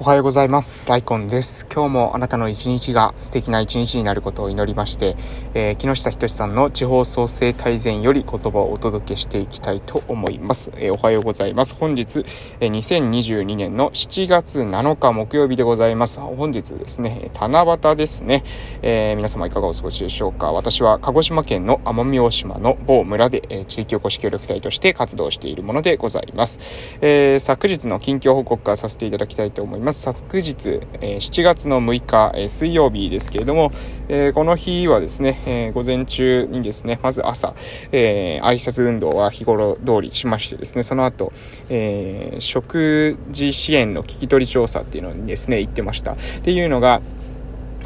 おはようございます。ライコンです。今日もあなたの一日が素敵な一日になることを祈りまして、えー、木下仁さんの地方創生大全より言葉をお届けしていきたいと思います。えー、おはようございます。本日、えー、2022年の7月7日木曜日でございます。本日ですね、七夕ですね。えー、皆様いかがお過ごしでしょうか私は鹿児島県の奄美大島の某村で、えー、地域おこし協力隊として活動しているものでございます。えー、昨日の近況報告からさせていただきたいと思います。ます。昨日、え、7月の6日、え、水曜日ですけれども、え、この日はですね、え午前中にですね、まず朝、え挨拶運動は日頃通りしましてですね、その後、え食事支援の聞き取り調査っていうのにですね、行ってました。っていうのが、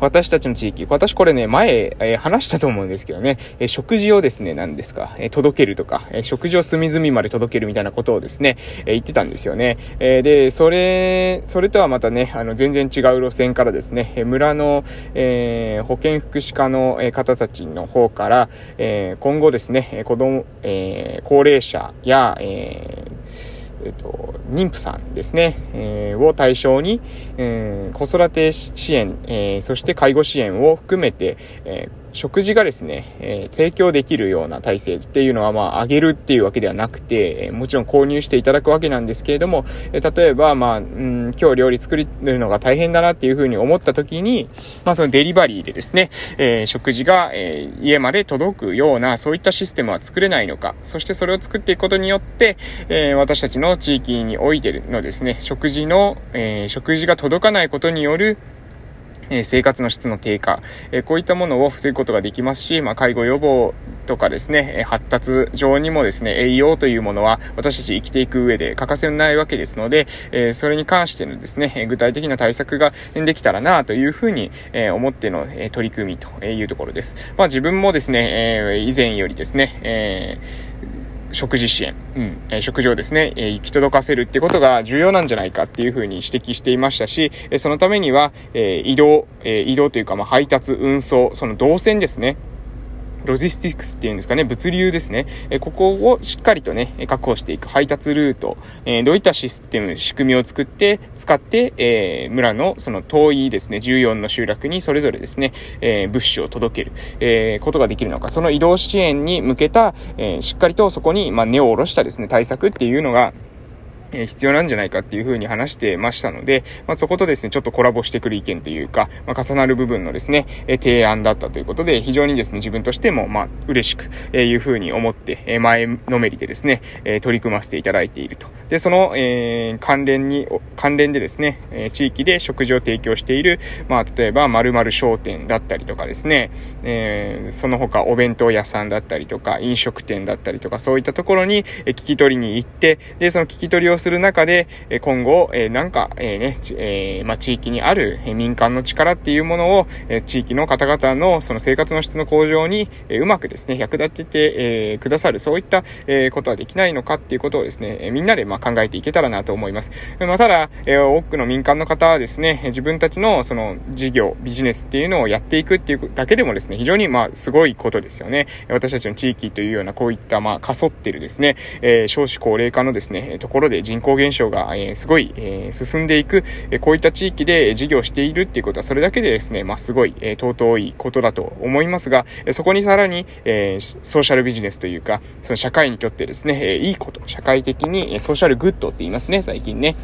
私たちの地域、私これね、前、えー、話したと思うんですけどね、えー、食事をですね、何ですか、えー、届けるとか、え食事を隅々まで届けるみたいなことをですね、え言ってたんですよね。えで、それ、それとはまたね、あの、全然違う路線からですね、村の、え保健福祉課の方たちの方から、え今後ですね、子供、え高齢者や、ええっと、妊婦さんですね、えー、を対象に、えー、子育て支援、えー、そして介護支援を含めて、え食事がですね、えー、提供できるような体制っていうのは、まあ、あげるっていうわけではなくて、えー、もちろん購入していただくわけなんですけれども、えー、例えば、まあ、うん、今日料理作るのが大変だなっていうふうに思った時に、まあ、そのデリバリーでですね、え食事が、え家まで届くような、そういったシステムは作れないのか、そしてそれを作っていくことによって、え私たちの地域においてのですね、食事の、え食事が届かないことによる、え生活の質の低下、えこういったものを防ぐことができますし、まあ、介護予防とかですね、発達上にもですね、栄養というものは私たち生きていく上で欠かせないわけですので、えそれに関してのですね、具体的な対策ができたらなというふうに、え思っての、え取り組みというところです。まあ、自分もですね、え以前よりですね、えー食事支援、うん、えー、食事をですね、えー、行き届かせるってことが重要なんじゃないかっていうふうに指摘していましたし、えそのためには、え移動、え移動というか、まあ、配達、運送、その動線ですね。ロジスティックスっていうんですかね、物流ですね。えここをしっかりとね、確保していく配達ルート、えどういったシステム、仕組みを作って、使って、え村のその遠いですね、14の集落にそれぞれですね、え物資を届ける、えことができるのか、その移動支援に向けた、えしっかりとそこに、まあ、根を下ろしたですね、対策っていうのが、え必要なんじゃないかっていうふうに話してましたので、まあ、そことですね、ちょっとコラボしてくる意見というか、まあ、重なる部分のですね、え提案だったということで、非常にですね、自分としても、まあ、嬉しく、えいうふうに思って、え前のめりでですね、え取り組ませていただいていると。で、その、えー、関連に、関連でですね、え地域で食事を提供している、まあ、例えば、〇〇商店だったりとかですね、えー、その他お弁当屋さんだったりとか、飲食店だったりとか、そういったところに、え聞き取りに行って、で、その聞き取りをする中で、今後、えなんか、えね、えまあ、地域にある、民間の力っていうものを、え地域の方々のその生活の質の向上に、えうまくですね、役立てて、えくださる、そういった、えことはできないのかっていうことをですね、えみんなで、ま考えていけたらなと思います。まあ、ただ、え多くの民間の方はですね、自分たちのその事業、ビジネスっていうのをやっていくっていうだけでもですね、非常にまあ、すごいことですよね。私たちの地域というような、こういった、まあ、かそってるですね、え少子高齢化のですね、ところで人口減少が、えー、すごい、えー、進んでいく、えこういった地域で事業しているっていうことは、それだけでですね、まあ、すごい、え尊いことだと思いますが、そこにさらに、えソーシャルビジネスというか、その社会にとってですね、えいいこと、社会的に、えソーシャルグッドって言いますね、最近ね。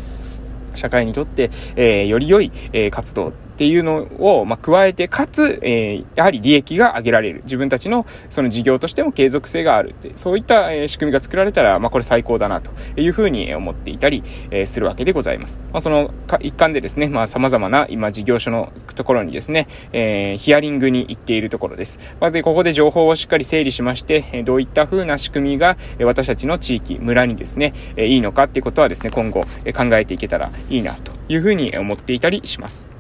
社会にとって、え、より良い、え、活動っていうのを、まあ、加えて、かつ、えー、やはり利益が上げられる。自分たちのその事業としても継続性があるって、そういった、えー、仕組みが作られたら、まあ、これ最高だな、というふうに思っていたり、えー、するわけでございます。まあ、その一環でですね、まあ、様々な今事業所のところにですね、えー、ヒアリングに行っているところです。まあ、で、ここで情報をしっかり整理しまして、えどういった風な仕組みが、え私たちの地域、村にですね、えいいのかっていうことはですね、今後、え考えていけたらいいな、というふうに思っていたりします。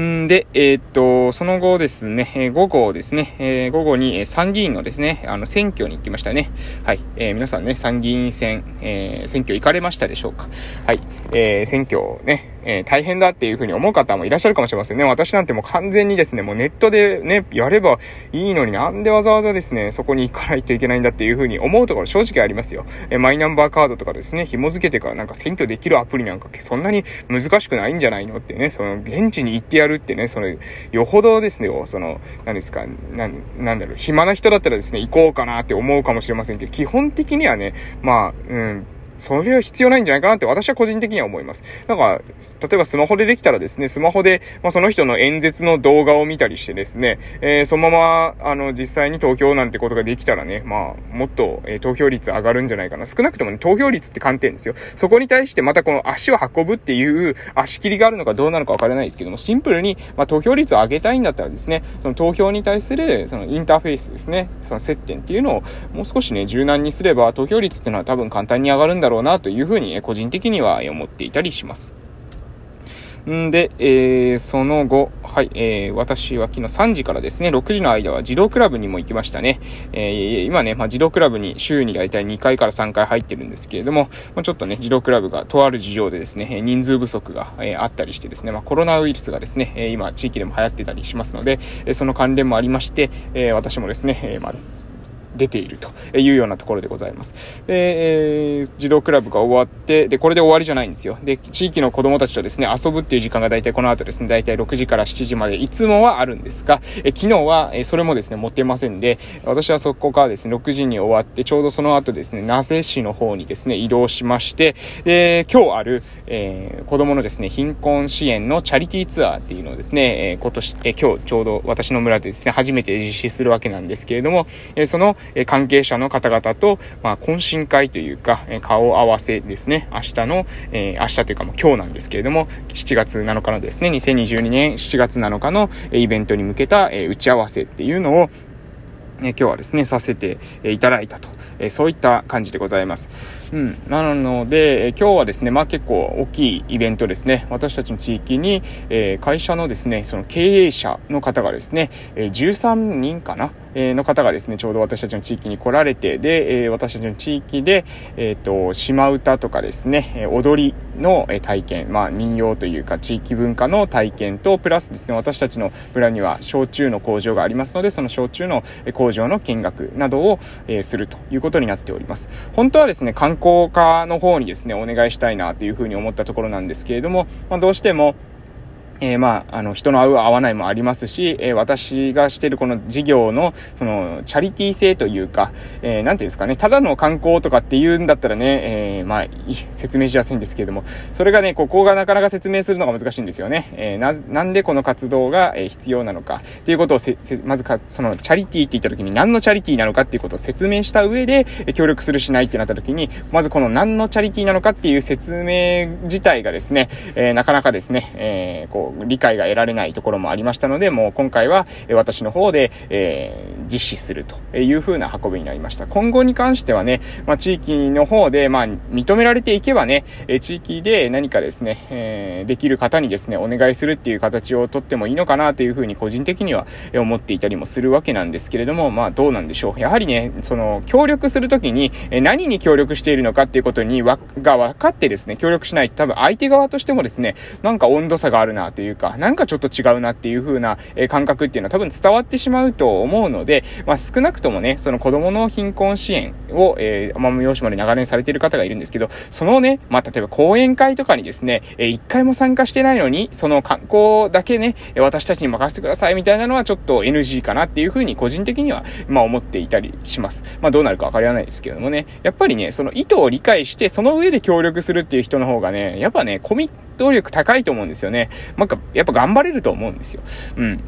んで、えー、っと、その後ですね、えー、午後ですね、えー、午後に、参議院のですね、あの、選挙に行きましたね。はい。え皆さんね、参議院選、え選挙行かれましたでしょうかはい。え選挙ね、えー、大変だっていうふうに思う方もいらっしゃるかもしれませんね。私なんてもう完全にですね、もうネットでね、やればいいのになんでわざわざですね、そこに行かないといけないんだっていうふうに思うところ正直ありますよ。えー、マイナンバーカードとかですね、紐付けてからなんか選挙できるアプリなんかそんなに難しくないんじゃないのってね、その現地に行ってやるってね、それ、よほどですね、その、何ですか、な、なんだろう、暇な人だったらですね、行こうかなって思うかもしれませんけど、基本的にはね、まあ、うん、それは必要ないんじゃないかなって私は個人的には思います。なんか、例えばスマホでできたらですね、スマホで、まあ、その人の演説の動画を見たりしてですね、えー、そのまま、あの、実際に投票なんてことができたらね、まあ、もっと、えー、投票率上がるんじゃないかな。少なくともね、投票率って観点ですよ。そこに対してまたこの足を運ぶっていう足切りがあるのかどうなのかわからないですけども、シンプルに、まあ、投票率を上げたいんだったらですね、その投票に対する、そのインターフェースですね、その接点っていうのを、もう少しね、柔軟にすれば、投票率っていうのは多分簡単に上がるんだろうな、というふうに、個人的には思っていたりします。んで、えー、その後、はい、えー、私は昨日3時からですね、6時の間は児童クラブにも行きましたね。えー、今ね、まあ、児童クラブに週にだいたい2回から3回入ってるんですけれども、まあ、ちょっとね、児童クラブがとある事情でですね、人数不足が、えー、あったりしてですね、まあ、コロナウイルスがですね、今地域でも流行ってたりしますので、その関連もありまして、え私もですね、えまあ出ているというようなところでございます。で、えー、児童クラブが終わって、で、これで終わりじゃないんですよ。で、地域の子供たちとですね、遊ぶっていう時間が大体この後ですね、大体6時から7時までいつもはあるんですが、え昨日は、えそれもですね、持ってませんで、私はそこからですね、6時に終わって、ちょうどその後ですね、名瀬市の方にですね、移動しまして、で、今日ある、えー、子供のですね、貧困支援のチャリティーツアーっていうのをですね、えー、今年、えー、今日ちょうど私の村でですね、初めて実施するわけなんですけれども、えその、え関係者の方々と、まあ、懇親会というか、え顔合わせですね、明日の、えー、明日というかもう今日なんですけれども、7月7日のですね、2022年7月7日のえイベントに向けた、え打ち合わせっていうのを、え今日はですね、させていただいたと、えそういった感じでございます。うん。なので、え今日はですね、まあ結構大きいイベントですね、私たちの地域に、え会社のですね、その経営者の方がですね、え13人かなの方がですね、ちょうど私たちの地域に来られて、で、え私たちの地域で、えっ、と、島唄とかですね、踊りの体験、まあ民謡というか地域文化の体験と、プラスですね、私たちの村には焼酎の工場がありますので、その焼酎の工場の見学などを、えするということになっております。本当はですね、観光課の方にですね、お願いしたいなというふうに思ったところなんですけれども、まあ、どうしても、えー、まあ、あの、人の合う合わないもありますし、えー、私がしてるこの事業の、その、チャリティー性というか、えー、なんていうんですかね、ただの観光とかって言うんだったらね、えー、まあ、説明しやすいんですけれども、それがね、ここがなかなか説明するのが難しいんですよね。えー、な、なんでこの活動が、え、必要なのか、っていうことをせ、せまずか、その、チャリティーって言った時に何のチャリティーなのかっていうことを説明した上で、え協力するしないってなった時に、まずこの何のチャリティーなのかっていう説明自体がですね、えー、なかなかですね、えー、こう、理解が得られないところもありましたので、もう今回は私の方で、えー、実施するという風な運びになりました。今後に関してはね、まあ、地域の方で、まあ、認められていけばね、え地域で何かですね、えー、できる方にですね、お願いするっていう形をとってもいいのかなという風に個人的には思っていたりもするわけなんですけれども、まあ、どうなんでしょう。やはりね、その、協力するときに、何に協力しているのかっていうことにわ、が分かってですね、協力しないと多分相手側としてもですね、なんか温度差があるなというか、なんかちょっと違うなっていう風な、え感覚っていうのは多分伝わってしまうと思うので、まあ、少なくともね、その子供の貧困支援を、えー、奄美大島で長年されている方がいるんですけど、そのね、まあ、例えば講演会とかにですね、えー、一回も参加してないのに、その観光だけね、私たちに任せてくださいみたいなのはちょっと NG かなっていう風に個人的には、まあ、思っていたりします。まあ、どうなるかわかりはないですけどもね、やっぱりね、その意図を理解して、その上で協力するっていう人の方がね、やっぱね、コミット力高いと思うんですよね。なんか、やっぱ頑張れると思うんですよ。うん。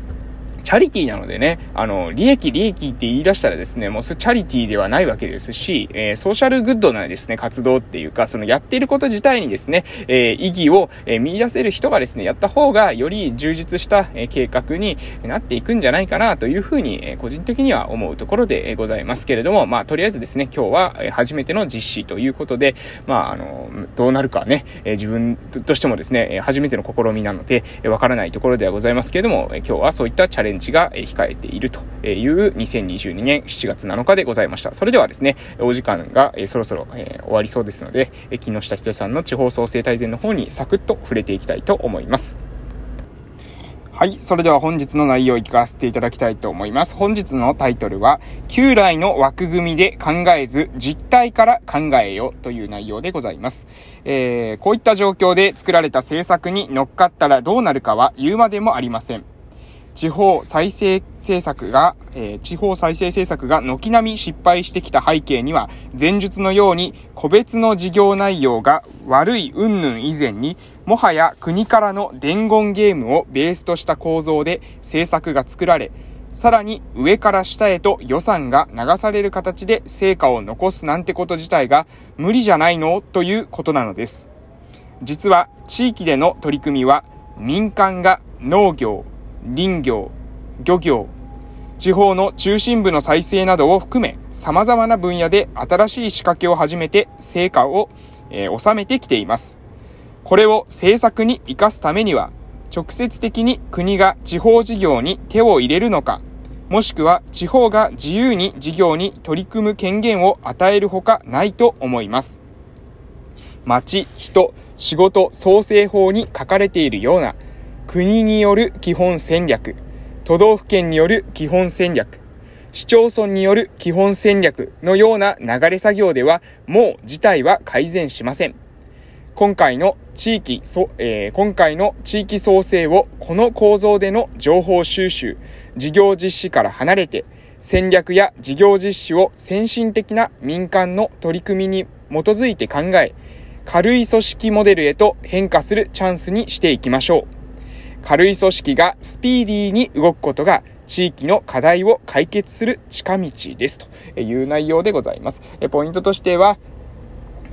チャリティーなのでね、あの、利益、利益って言い出したらですね、もうそれチャリティーではないわけですし、えー、ソーシャルグッドなですね、活動っていうか、そのやっていること自体にですね、えー、意義を、えー、見出せる人がですね、やった方がより充実した、え計画になっていくんじゃないかなというふうに、え個人的には思うところで、ございますけれども、まあ、とりあえずですね、今日は、初めての実施ということで、まあ、あの、どうなるかね、え自分としてもですね、初めての試みなので、わからないところではございますけれども、今日はそういったチャレンジが控えているという2022年7月7日でございました。それではですね、お時間がそろそろ終わりそうですので、木下ひとさんの地方創生大全の方にサクッと触れていきたいと思います。はい。それでは本日の内容を聞かせていただきたいと思います。本日のタイトルは、旧来の枠組みで考えず、実態から考えよという内容でございます。えー、こういった状況で作られた政策に乗っかったらどうなるかは言うまでもありません。地方再生政策が、えー、地方再生政策が軒並み失敗してきた背景には、前述のように個別の事業内容が悪い云々以前に、もはや国からの伝言ゲームをベースとした構造で政策が作られ、さらに上から下へと予算が流される形で成果を残すなんてこと自体が無理じゃないのということなのです。実は地域での取り組みは民間が農業、林業、漁業、地方の中心部の再生などを含め、様々な分野で新しい仕掛けを始めて成果を、えー、収めてきています。これを政策に活かすためには、直接的に国が地方事業に手を入れるのか、もしくは地方が自由に事業に取り組む権限を与えるほかないと思います。町、人、仕事創生法に書かれているような国による基本戦略、都道府県による基本戦略、市町村による基本戦略のような流れ作業ではもう事態は改善しません。今回の地域、そえー、今回の地域創生をこの構造での情報収集、事業実施から離れて戦略や事業実施を先進的な民間の取り組みに基づいて考え、軽い組織モデルへと変化するチャンスにしていきましょう。軽い組織がスピーディーに動くことが地域の課題を解決する近道ですという内容でございます。ポイントとしては、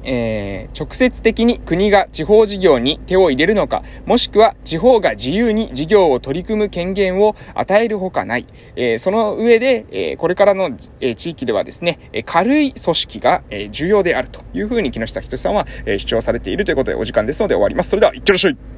えー、直接的に国が地方事業に手を入れるのか、もしくは地方が自由に事業を取り組む権限を与えるほかない。えー、その上で、えー、これからの、え、地域ではですね、え軽い組織が、え、重要であるというふうに木下仁さんは、え、主張されているということでお時間ですので終わります。それでは、いってらっしゃい